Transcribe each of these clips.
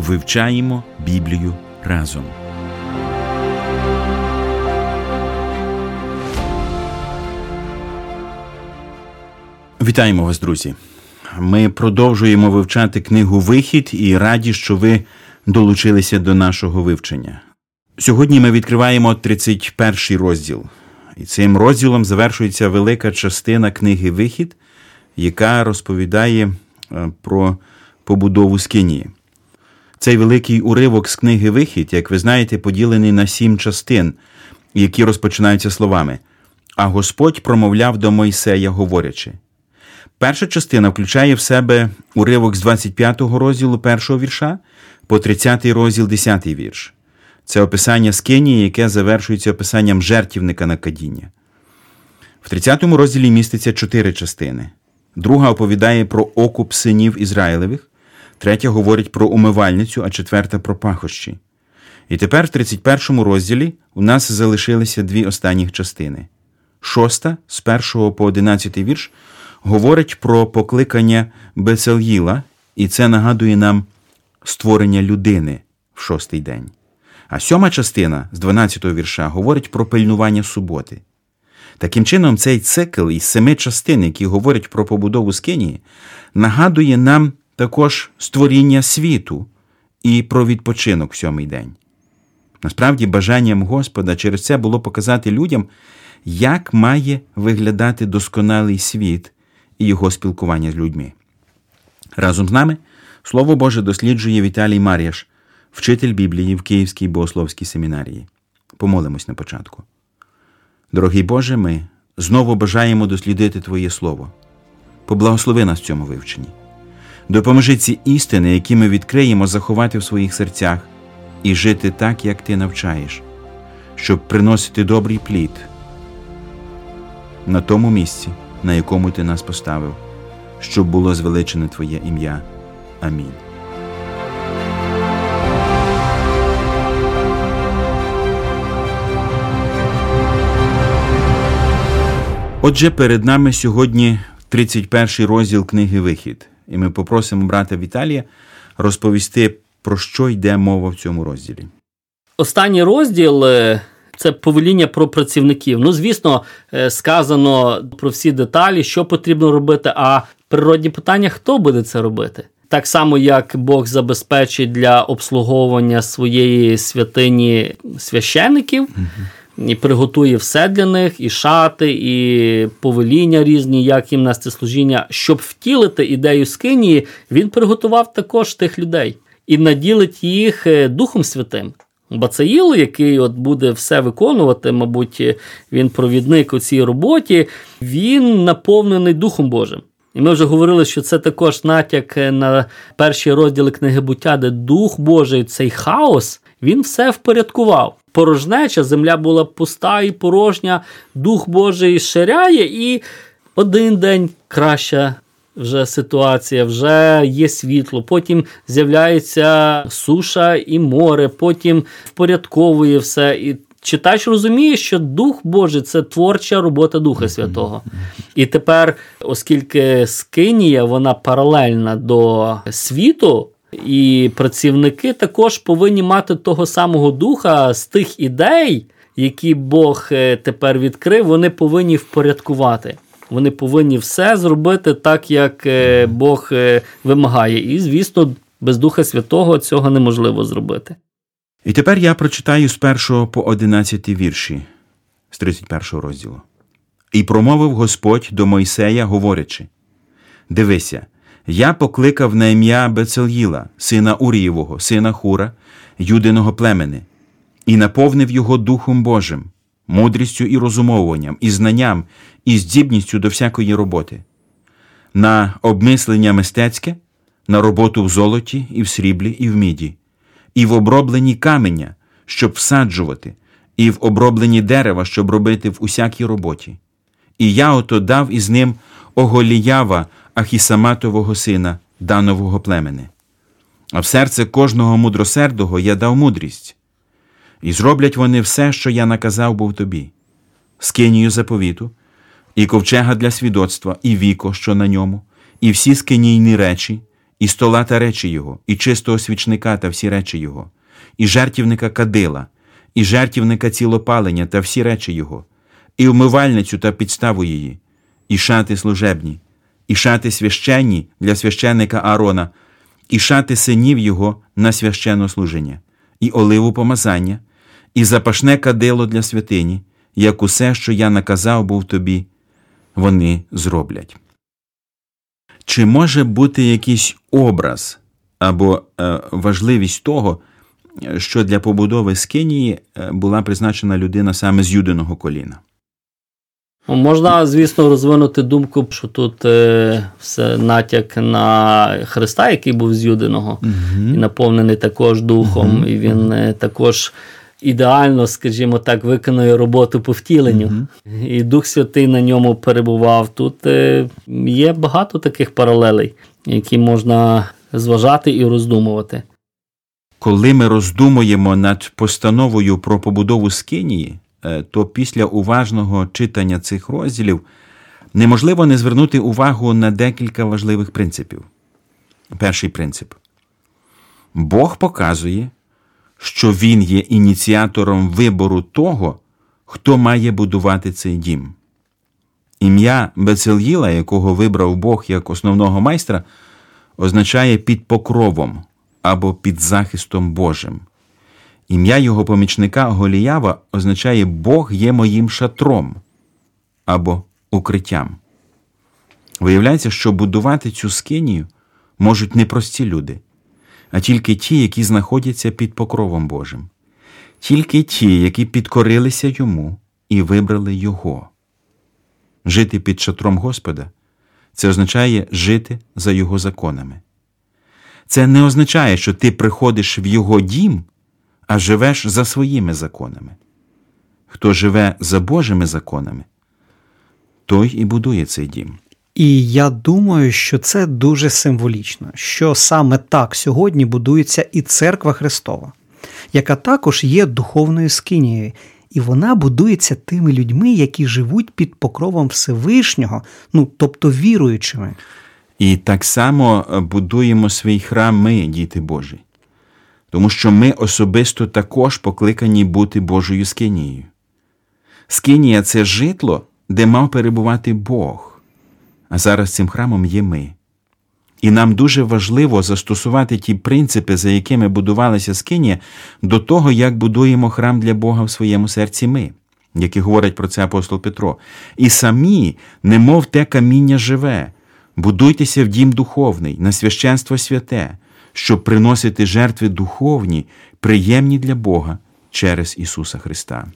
Вивчаємо Біблію разом. Вітаємо вас, друзі. Ми продовжуємо вивчати книгу Вихід і раді, що ви долучилися до нашого вивчення. Сьогодні ми відкриваємо 31 розділ, і цим розділом завершується велика частина книги Вихід, яка розповідає е, про побудову Скинії. Цей великий уривок з книги Вихід, як ви знаєте, поділений на сім частин, які розпочинаються словами. А Господь промовляв до Мойсея, говорячи. Перша частина включає в себе уривок з 25 розділу першого вірша по 30 розділ 10 вірш. Це описання Скинії, яке завершується описанням жертівника на кадіння. В 30 розділі міститься чотири частини. Друга оповідає про окуп синів Ізраїлевих, третя говорить про умивальницю, а четверта про пахощі. І тепер в 31 розділі у нас залишилися дві останніх частини. Шоста, з 1 по 11 вірш, говорить про покликання Бецельїла, і це нагадує нам створення людини в шостий день. А сьома частина з 12 вірша говорить про пильнування суботи. Таким чином, цей цикл із семи частин, які говорять про побудову Скинії, нагадує нам також створіння світу і про відпочинок в сьомий день. Насправді, бажанням Господа через це було показати людям, як має виглядати досконалий світ і його спілкування з людьми. Разом з нами Слово Боже досліджує Віталій Мар'яш, вчитель Біблії в Київській богословській семінарії. Помолимось на початку. Дорогий Боже, ми знову бажаємо дослідити Твоє Слово. Поблагослови нас в цьому вивченні. Допоможи ці істини, які ми відкриємо, заховати в своїх серцях і жити так, як Ти навчаєш, щоб приносити добрий плід на тому місці, на якому Ти нас поставив, щоб було звеличене Твоє ім'я. Амінь. Отже, перед нами сьогодні 31 розділ книги Вихід, і ми попросимо брата Віталія розповісти, про що йде мова в цьому розділі. Останній розділ е, це повеління про працівників. Ну, звісно, е, сказано про всі деталі, що потрібно робити. А природні питання, хто буде це робити? Так само, як Бог забезпечить для обслуговування своєї святині священиків. Угу і приготує все для них, і шати, і повеління різні, як їм нести служіння. Щоб втілити ідею Скинії, він приготував також тих людей і наділить їх е, Духом Святим. Бацаїл, який от буде все виконувати, мабуть, він провідник у цій роботі, він наповнений Духом Божим. І ми вже говорили, що це також натяк на перші розділи книги буття, де Дух Божий, цей хаос, він все впорядкував порожнеча, земля була пуста і порожня, Дух Божий ширяє, і один день краща вже ситуація, вже є світло. Потім з'являється суша і море, потім впорядковує все. І Читач розуміє, що Дух Божий це творча робота Духа Святого. І тепер, оскільки скинія, вона паралельна до світу, і працівники також повинні мати того самого духа з тих ідей, які Бог е, тепер відкрив, вони повинні впорядкувати. Вони повинні все зробити так, як е, Бог е, вимагає. І, звісно, без Духа Святого цього неможливо зробити. І тепер я прочитаю з першого по одинадцятий вірші з 31 розділу. І промовив Господь до Мойсея, говорячи: Дивися, я покликав на ім'я Бецельїла, сина Урієвого, сина Хура, юдиного племени, і наповнив його Духом Божим, мудрістю і розумовуванням, і знанням, і здібністю до всякої роботи, на обмислення мистецьке, на роботу в золоті, і в сріблі, і в міді, і в оброблені каменя, щоб всаджувати, і в оброблені дерева, щоб робити в усякій роботі. І я ото дав із ним Оголіява, Ахісаматового сина, Данового племени. А в серце кожного мудросердого я дав мудрість, і зроблять вони все, що я наказав був тобі, скинію заповіту, і ковчега для свідоцтва, і віко, що на ньому, і всі скинійні речі, і стола та речі його, і чистого свічника та всі речі його, і жертівника кадила, і жертівника цілопалення та всі речі його, і умивальницю та підставу її, і шати служебні, і шати священні для священника Аарона, і шати синів його на священне служення, і оливу помазання, і запашне кадило для святині, як усе, що я наказав був тобі, вони зроблять. Чи може бути якийсь образ або е, важливість того, що для побудови Скинії е, була призначена людина саме з юдиного коліна? Ну, Можна, звісно, розвинути думку, що тут е, все натяк на Христа, який був з Юдиного, і наповнений також духом, і він е, також ідеально, скажімо так, виконує роботу по втіленню. І Дух Святий на ньому перебував. Тут е, є багато таких паралелей, які можна зважати і роздумувати. Коли ми роздумуємо над постановою про побудову Скинії, то після уважного читання цих розділів неможливо не звернути увагу на декілька важливих принципів. Перший принцип. Бог показує, що Він є ініціатором вибору того, хто має будувати цей дім. Ім'я Бецельїла, якого вибрав Бог як основного майстра, означає під покровом або під захистом Божим. Ім'я його помічника Голіява означає Бог є моїм шатром або укриттям. Виявляється, що будувати цю скинію можуть не прості люди, а тільки ті, які знаходяться під покровом Божим, тільки ті, які підкорилися йому і вибрали Його. Жити під шатром Господа це означає жити за Його законами. Це не означає, що ти приходиш в Його дім, а живеш за своїми законами. Хто живе за Божими законами, той і будує цей дім. І я думаю, що це дуже символічно, що саме так сьогодні будується і церква Христова, яка також є духовною скинією, і вона будується тими людьми, які живуть під покровом Всевишнього, ну тобто віруючими. І так само будуємо свій храм ми, діти Божі, тому що ми особисто також покликані бути Божою скинією. Скинія це житло, де мав перебувати Бог, а зараз цим храмом є ми. І нам дуже важливо застосувати ті принципи, за якими будувалася скинія, до того, як будуємо храм для Бога в своєму серці ми, які говорить про це апостол Петро. І самі, немов те каміння живе, будуйтеся в дім духовний, на священство святе, щоб приносити жертви духовні, приємні для Бога через Ісуса Христа.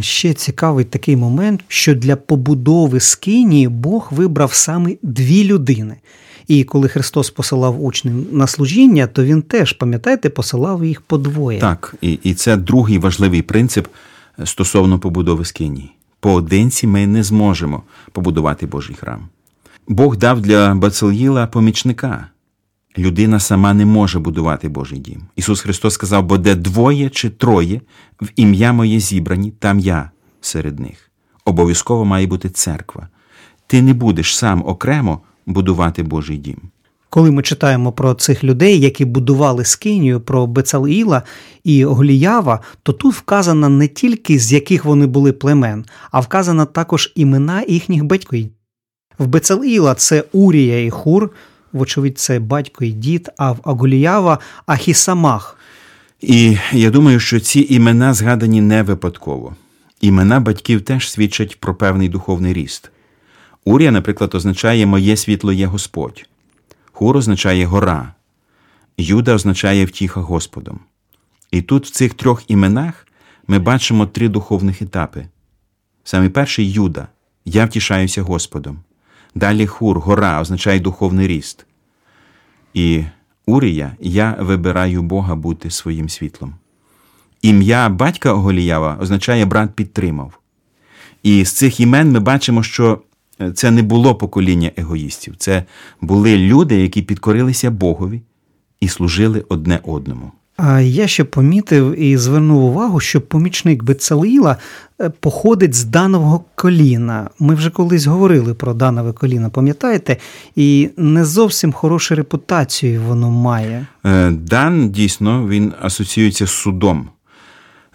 Ще цікавий такий момент, що для побудови скинії Бог вибрав саме дві людини. І коли Христос посилав учнів на служіння, то він теж, пам'ятаєте, посилав їх по двоє. Так, і, і це другий важливий принцип е, стосовно побудови скинії. Поодинці ми не зможемо побудувати Божий храм. Бог дав для Бацилїла помічника. Людина сама не може будувати Божий дім. Ісус Христос сказав, бо де двоє чи троє в ім'я моє зібрані, там я серед них. Обов'язково має бути церква. Ти не будеш сам окремо будувати Божий дім. Коли ми читаємо про цих людей, які будували скинію, про Бецаліїла і Голіява, то тут вказано не тільки з яких вони були племен, а вказано також імена їхніх батьків. В Бецаліїла це Урія і Хур, вочевидь, це батько і дід, а в Аголіява Ахісамах. І я думаю, що ці імена згадані не випадково. Імена батьків теж свідчать про певний духовний ріст. Урія, наприклад, означає Моє світло є Господь. Хур означає гора. Юда означає втіха Господом. І тут в цих трьох іменах ми бачимо три духовних етапи. Саме перший Юда Я втішаюся Господом. Далі хур, гора означає духовний ріст. І Урія, я вибираю Бога бути своїм світлом. Ім'я батька Оголіява означає брат підтримав. І з цих імен ми бачимо, що це не було покоління егоїстів, це були люди, які підкорилися Богові і служили одне одному. Я ще помітив і звернув увагу, що помічник Бецаліла е, походить з данового коліна. Ми вже колись говорили про данове коліна, пам'ятаєте? І не зовсім хорошу репутацію воно має. Е, Дан дійсно він асоціюється з судом.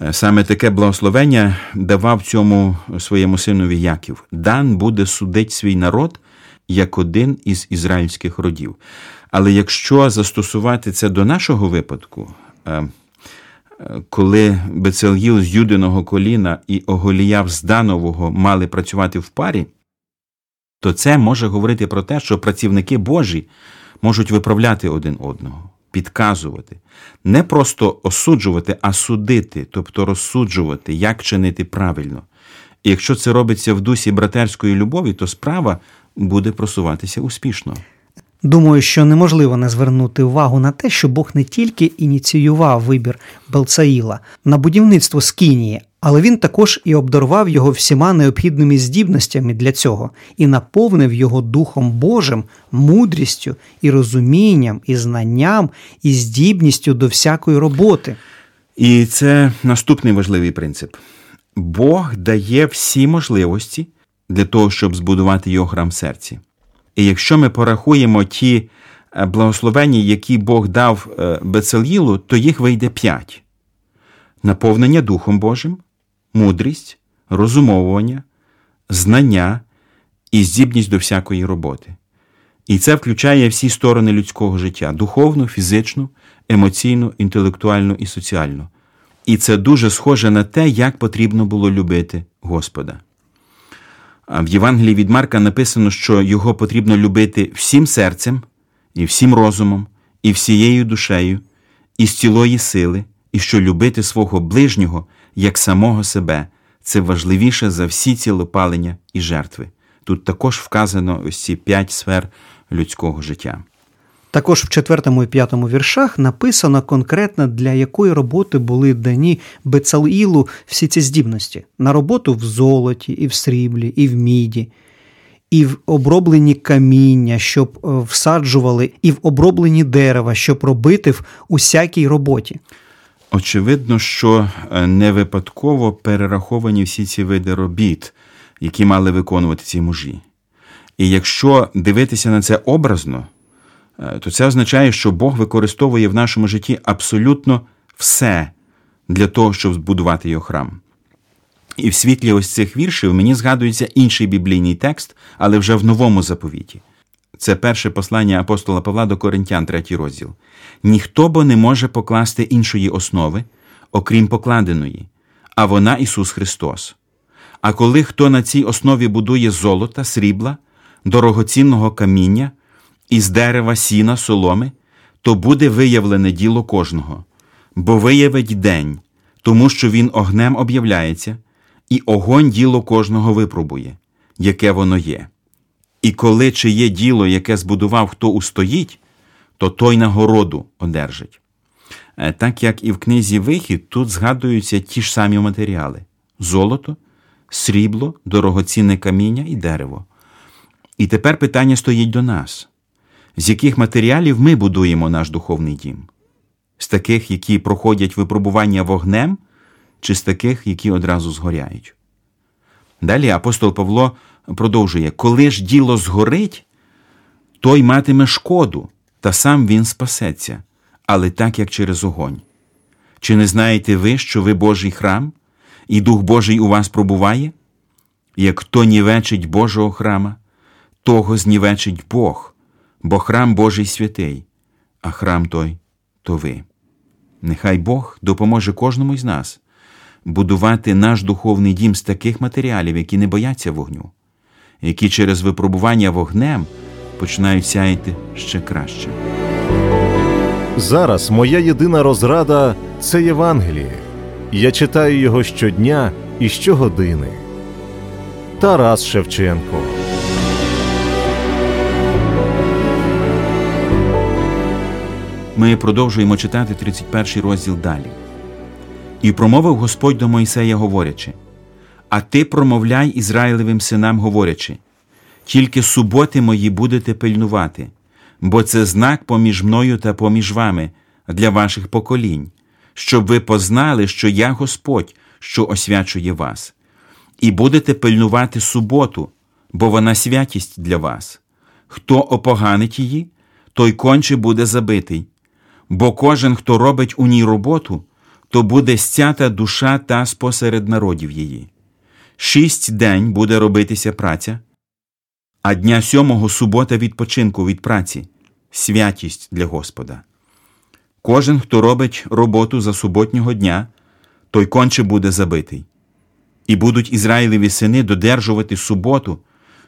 Е, Саме таке благословення давав цьому своєму синові Яків. Дан буде судить свій народ як один із ізраїльських родів. Але якщо застосувати це до нашого випадку, коли Бецелгіл з Юдиного коліна і Оголіяв з Данового мали працювати в парі, то це може говорити про те, що працівники Божі можуть виправляти один одного, підказувати, не просто осуджувати, а судити, тобто розсуджувати, як чинити правильно. І якщо це робиться в дусі братерської любові, то справа буде просуватися успішно. Думаю, що неможливо не звернути увагу на те, що Бог не тільки ініціював вибір Белцаїла на будівництво Скинії, але він також і обдарував його всіма необхідними здібностями для цього і наповнив його Духом Божим, мудрістю і розумінням, і знанням, і здібністю до всякої роботи. І це наступний важливий принцип. Бог дає всі можливості для того, щоб збудувати його храм серці. І якщо ми порахуємо ті е, благословення, які Бог дав е, Бецалілу, то їх вийде п'ять: наповнення Духом Божим, мудрість, розумовування, знання і здібність до всякої роботи. І це включає всі сторони людського життя: духовну, фізичну, емоційну, інтелектуальну і соціальну. І це дуже схоже на те, як потрібно було любити Господа. В Євангелії від Марка написано, що його потрібно любити всім серцем, і всім розумом, і всією душею, і з цілої сили, і що любити свого ближнього як самого себе це важливіше за всі цілопалення і жертви. Тут також вказано ось ці п'ять сфер людського життя. Також в четвертому і п'ятому віршах написано конкретно для якої роботи були дані Бецалілу всі ці здібності на роботу в золоті, і в сріблі, і в міді, і в обробленні каміння, щоб е, всаджували, і в обробленні дерева, щоб робити в усякій роботі. Очевидно, що е, не випадково перераховані всі ці види робіт, які мали виконувати ці мужі. І якщо дивитися на це образно, то це означає, що Бог використовує в нашому житті абсолютно все для того, щоб збудувати його храм. І в світлі ось цих віршів мені згадується інший біблійний текст, але вже в новому заповіті. Це перше послання апостола Павла до Коринтян, третій розділ. Ніхто бо не може покласти іншої основи, окрім покладеної, а вона Ісус Христос. А коли хто на цій основі будує золота, срібла, дорогоцінного каміння, із дерева, сіна, соломи, то буде виявлене діло кожного, бо виявить день, тому що він огнем об'являється, і огонь діло кожного випробує, яке воно є. І коли чи є діло, яке збудував хто устоїть, то той нагороду одержить. Е, Так як і в книзі Вихід, тут згадуються ті ж самі матеріали: золото, срібло, дорогоцінне каміння і дерево. І тепер питання стоїть до нас: з яких матеріалів ми будуємо наш духовний дім? З таких, які проходять випробування вогнем, чи з таких, які одразу згоряють? Далі апостол Павло продовжує: коли ж діло згорить, той матиме шкоду, та сам він спасеться, але так, як через огонь. Чи не знаєте ви, що ви Божий храм, і Дух Божий у вас пробуває? Як хто нівечить Божого храма, того знівечить Бог, бо храм Божий святий, а храм той то ви. Нехай Бог допоможе кожному із нас будувати наш духовний дім з таких матеріалів, які не бояться вогню, які через випробування вогнем починають сяяти ще краще. Зараз моя єдина розрада це Євангеліє. Я читаю його щодня і щогодини. Тарас Шевченко. Ми продовжуємо читати 31 розділ далі. І промовив Господь до Мойсея, говорячи: А ти промовляй Ізраїлевим синам, говорячи, тільки суботи мої будете пильнувати, бо це знак поміж мною та поміж вами для ваших поколінь, щоб ви познали, що я Господь, що освячує вас, і будете пильнувати суботу, бо вона святість для вас. Хто опоганить її, той конче буде забитий, бо кожен, хто робить у ній роботу, то буде стята душа та спосеред народів її. Шість день буде робитися праця, а дня сьомого субота відпочинку від праці, святість для Господа. Кожен, хто робить роботу за суботнього дня, той конче буде забитий. І будуть Ізраїлеві сини додержувати суботу,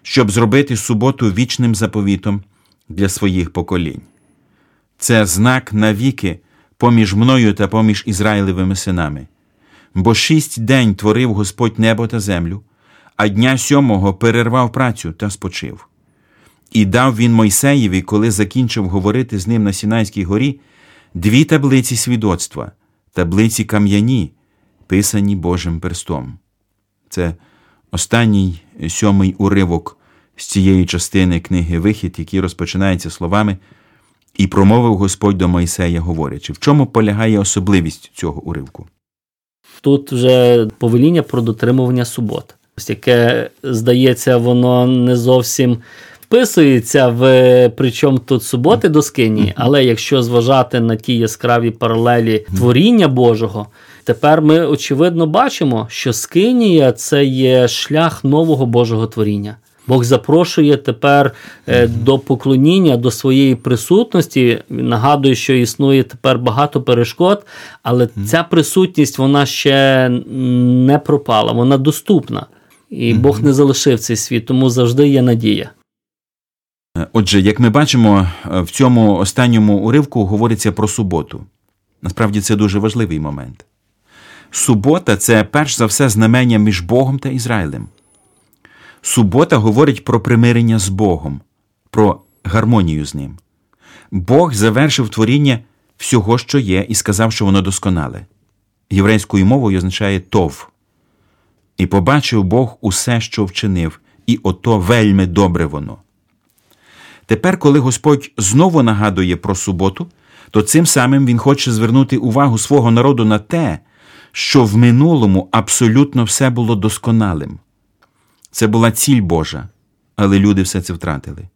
щоб зробити суботу вічним заповітом для своїх поколінь. Це знак навіки поміж мною та поміж Ізраїлевими синами. Бо шість день творив Господь небо та землю, а дня сьомого перервав працю та спочив. І дав він Мойсеєві, коли закінчив говорити з ним на Сінайській горі, дві таблиці свідоцтва, таблиці кам'яні, писані Божим перстом. Це останній сьомий уривок з цієї частини книги Вихід, який розпочинається словами І промовив Господь до Мойсея, говорячи, в чому полягає особливість цього уривку? Тут вже повеління про дотримування субот, яке, здається, воно не зовсім вписується в причому тут суботи до скині, але якщо зважати на ті яскраві паралелі творіння Божого, тепер ми очевидно бачимо, що скинія це є шлях нового Божого творіння. Бог запрошує тепер е, до поклоніння, до своєї присутності. Нагадую, що існує тепер багато перешкод, але ця присутність вона ще не пропала, вона доступна. І Бог не залишив цей світ, тому завжди є надія. Отже, як ми бачимо, в цьому останньому уривку говориться про суботу. Насправді це дуже важливий момент. Субота це перш за все знамення між Богом та Ізраїлем. Субота говорить про примирення з Богом, про гармонію з ним. Бог завершив творіння всього, що є, і сказав, що воно досконале. Єврейською мовою означає тов. І побачив Бог усе, що вчинив, і ото вельми добре воно. Тепер, коли Господь знову нагадує про суботу, то цим самим Він хоче звернути увагу свого народу на те, що в минулому абсолютно все було досконалим. Це була ціль Божа, але люди все це втратили.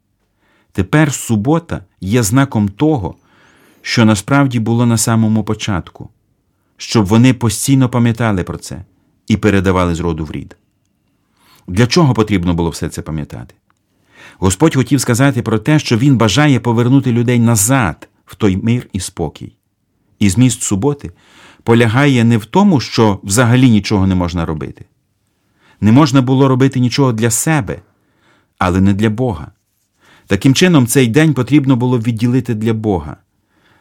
Тепер субота є знаком того, що насправді було на самому початку, щоб вони постійно пам'ятали про це і передавали з роду в рід. Для чого потрібно було все це пам'ятати? Господь хотів сказати про те, що Він бажає повернути людей назад в той мир і спокій. І зміст суботи полягає не в тому, що взагалі нічого не можна робити. Не можна було робити нічого для себе, але не для Бога. Таким чином, цей день потрібно було відділити для Бога.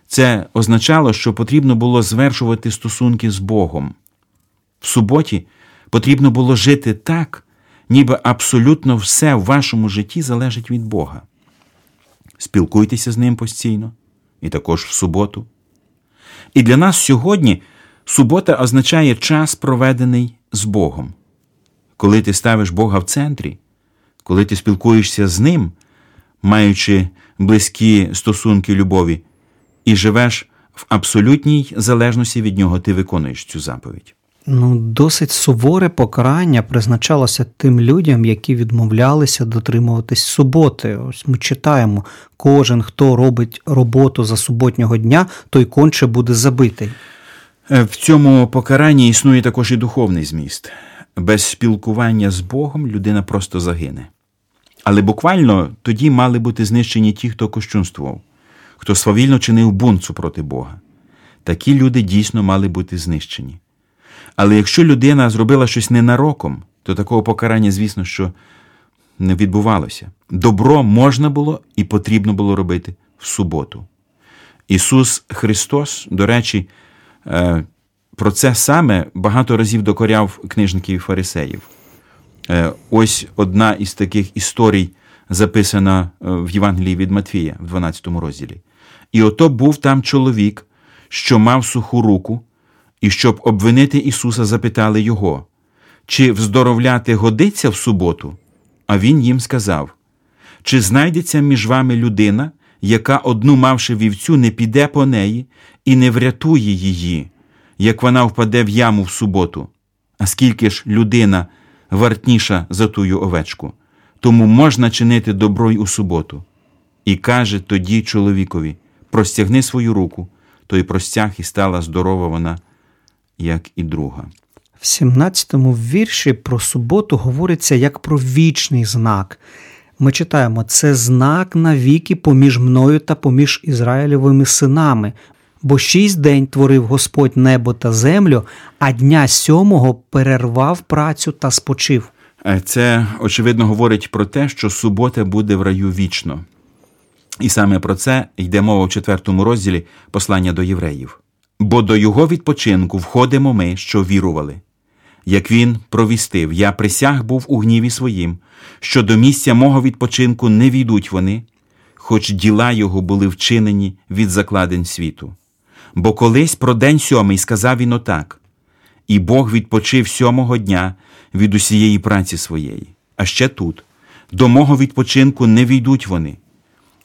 Це означало, що потрібно було звершувати стосунки з Богом. В суботі потрібно було жити так, ніби абсолютно все в вашому житті залежить від Бога. Спілкуйтеся з ним постійно, і також в суботу. І для нас сьогодні субота означає час, проведений з Богом. Коли ти ставиш Бога в центрі, коли ти спілкуєшся з Ним, маючи близькі стосунки любові, і живеш в абсолютній залежності від Нього, ти виконуєш цю заповідь. Ну, досить суворе покарання призначалося тим людям, які відмовлялися дотримуватись суботи. Ось ми читаємо: кожен, хто робить роботу за суботнього дня, той конче буде забитий. Е, В цьому покаранні існує також і духовний зміст. Без спілкування з Богом людина просто загине. Але буквально тоді мали бути знищені ті, хто кощунствував, хто свавільно чинив бунт супроти Бога. Такі люди дійсно мали бути знищені. Але якщо людина зробила щось ненароком, то такого покарання, звісно, що не відбувалося. Добро можна було і потрібно було робити в суботу. Ісус Христос, до речі, е, про це саме багато разів докоряв книжників і фарисеїв. Е, Ось одна із таких історій записана е, в Євангелії від Матвія в 12 розділі. І ото був там чоловік, що мав суху руку, і щоб обвинити Ісуса, запитали його, чи вздоровляти годиться в суботу? А він їм сказав: Чи знайдеться між вами людина, яка, одну мавши вівцю, не піде по неї і не врятує її, як вона впаде в яму в суботу? А скільки ж людина вартніша за тую овечку, тому можна чинити добро й у суботу. І каже тоді чоловікові: простягни свою руку, той простяг і стала здорова вона, як і друга. В 17-му вірші про суботу говориться як про вічний знак. Ми читаємо це знак навіки поміж мною та поміж Ізраїлевими синами. Бо шість день творив Господь небо та землю, а дня сьомого перервав працю та спочив. Е, Це, очевидно, говорить про те, що субота буде в раю вічно. І саме про це йде мова в четвертому розділі послання до євреїв. Бо до його відпочинку входимо ми, що вірували. Як він провістив, я присяг був у гніві своїм, що до місця мого відпочинку не війдуть вони, хоч діла його були вчинені від закладень світу. Бо колись про день сьомий сказав він отак: і Бог відпочив сьомого дня від усієї праці своєї. А ще тут, до мого відпочинку не війдуть вони.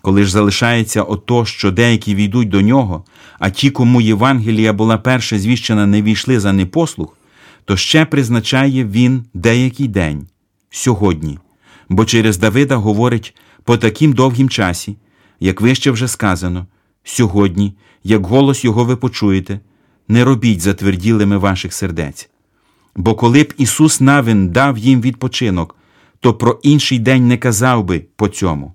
Коли ж залишається ото, що деякі війдуть до нього, а ті, кому Євангелія була перша звіщена, не війшли за непослух, то ще призначає він деякий день сьогодні, бо через Давида говорить по таким довгім часі, як вище вже сказано, сьогодні, як голос його ви почуєте, не робіть затверділими ваших сердець. Бо коли б Ісус навин дав їм відпочинок, то про інший день не казав би по цьому.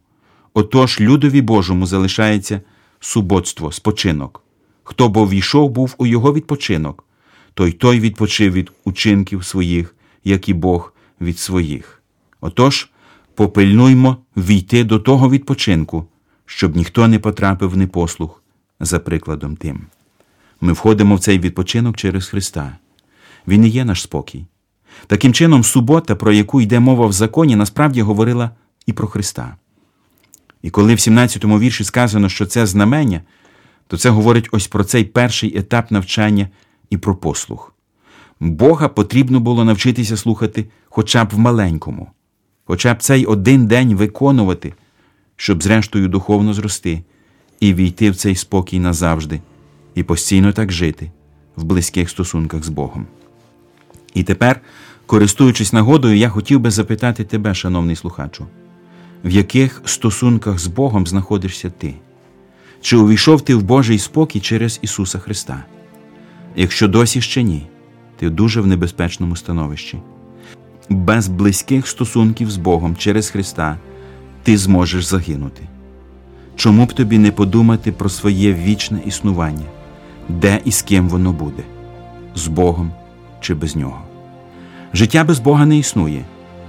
Отож людові Божому залишається суботство, спочинок. Хто бо війшов був у його відпочинок, той той відпочив від учинків своїх, як і Бог від своїх. Отож, попильнуймо війти до того відпочинку, щоб ніхто не потрапив в непослух за прикладом тим. Ми входимо в цей відпочинок через Христа. Він і є наш спокій. Таким чином, субота, про яку йде мова в законі, насправді говорила і про Христа. І коли в 17-му вірші сказано, що це знамення, то це говорить ось про цей перший етап навчання і про послух. Бога потрібно було навчитися слухати хоча б в маленькому, хоча б цей один день виконувати, щоб зрештою духовно зрости і війти в цей спокій назавжди, і постійно так жити в близьких стосунках з Богом. І тепер, користуючись нагодою, я хотів би запитати тебе, шановний слухачу, в яких стосунках з Богом знаходишся ти? Чи увійшов ти в Божий спокій через Ісуса Христа? Якщо досі ще ні, ти дуже в небезпечному становищі. Без близьких стосунків з Богом через Христа ти зможеш загинути. Чому б тобі не подумати про своє вічне існування, де і з ким воно буде, з Богом чи без нього? Життя без Бога не існує,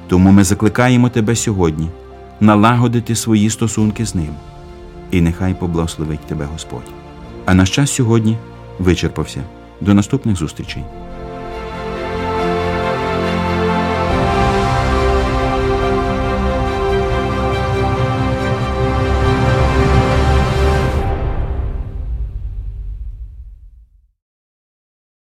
тому ми закликаємо тебе сьогодні налагодити свої стосунки з Ним, і нехай поблагословить тебе Господь. А наш час сьогодні вичерпався. До наступних зустрічей.